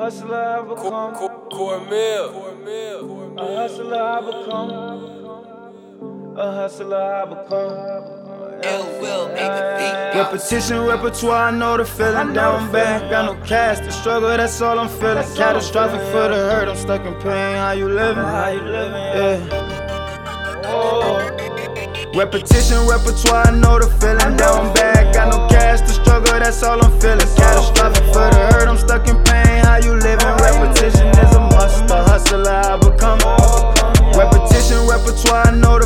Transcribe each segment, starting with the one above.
hustler I become. Cormil. A hustler I become. A hustler I become. Ill will make the beat. Repetition, repertoire, I know the feeling. Down back, got no cash. The struggle, that's all I'm feeling. Catastrophic for the hurt, I'm stuck in pain. How you living? How you living? Yeah. Oh. Repetition, repertoire, I know the feeling. Down back, got no cash. The struggle, that's all I'm feeling. Catastrophic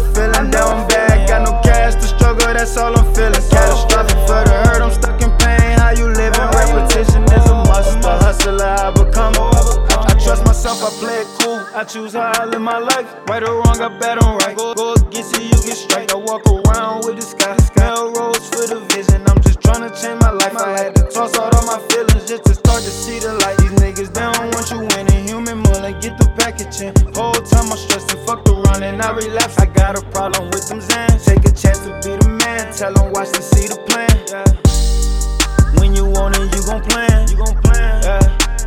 I'm the feeling. Down back, got no cash. The struggle, that's all I'm feeling. Catastrophic for the hurt, I'm stuck in pain. How you living? Repetition is a must. The hustler I become. I trust myself, I play it cool. I choose how I live my life. Right or wrong, I bet on right. Go, go against it, you get straight. I walk around with the sky. Melrose for the vision. I'm just trying to change my life. I had to toss out all my feelings just to start to see the light. These niggas, they don't want you winning. Human mullet, get the packaging. Whole time I'm stressing, fuck around and I relapse. I got a problem with them Zans. Take a chance to be the man. Tell them watch to see the plan. When you want it, you gon' plan. You gon' plan. Yeah.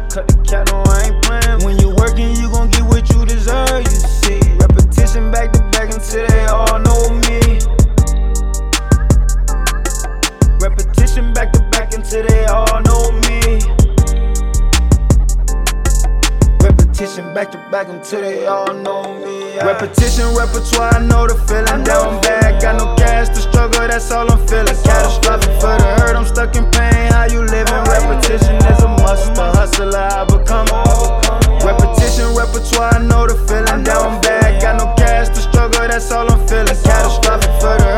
Cut the cat, no, I ain't playing. When you working, you gon' get what you deserve. You see, repetition back to back until they all know me. Repetition back to back until they all know me. Repetition back to back until they all know me. Repetition, repertoire, I know the feeling. Now I'm back, got no cash to struggle, that's all I'm feeling. Catastrophic for the hurt, I'm stuck in pain. How you living? Repetition is a must, a hustler, I become. Repetition, repertoire, I know the feeling. Now I'm back, got no cash to struggle, that's all I'm feeling. Catastrophic for the hurt.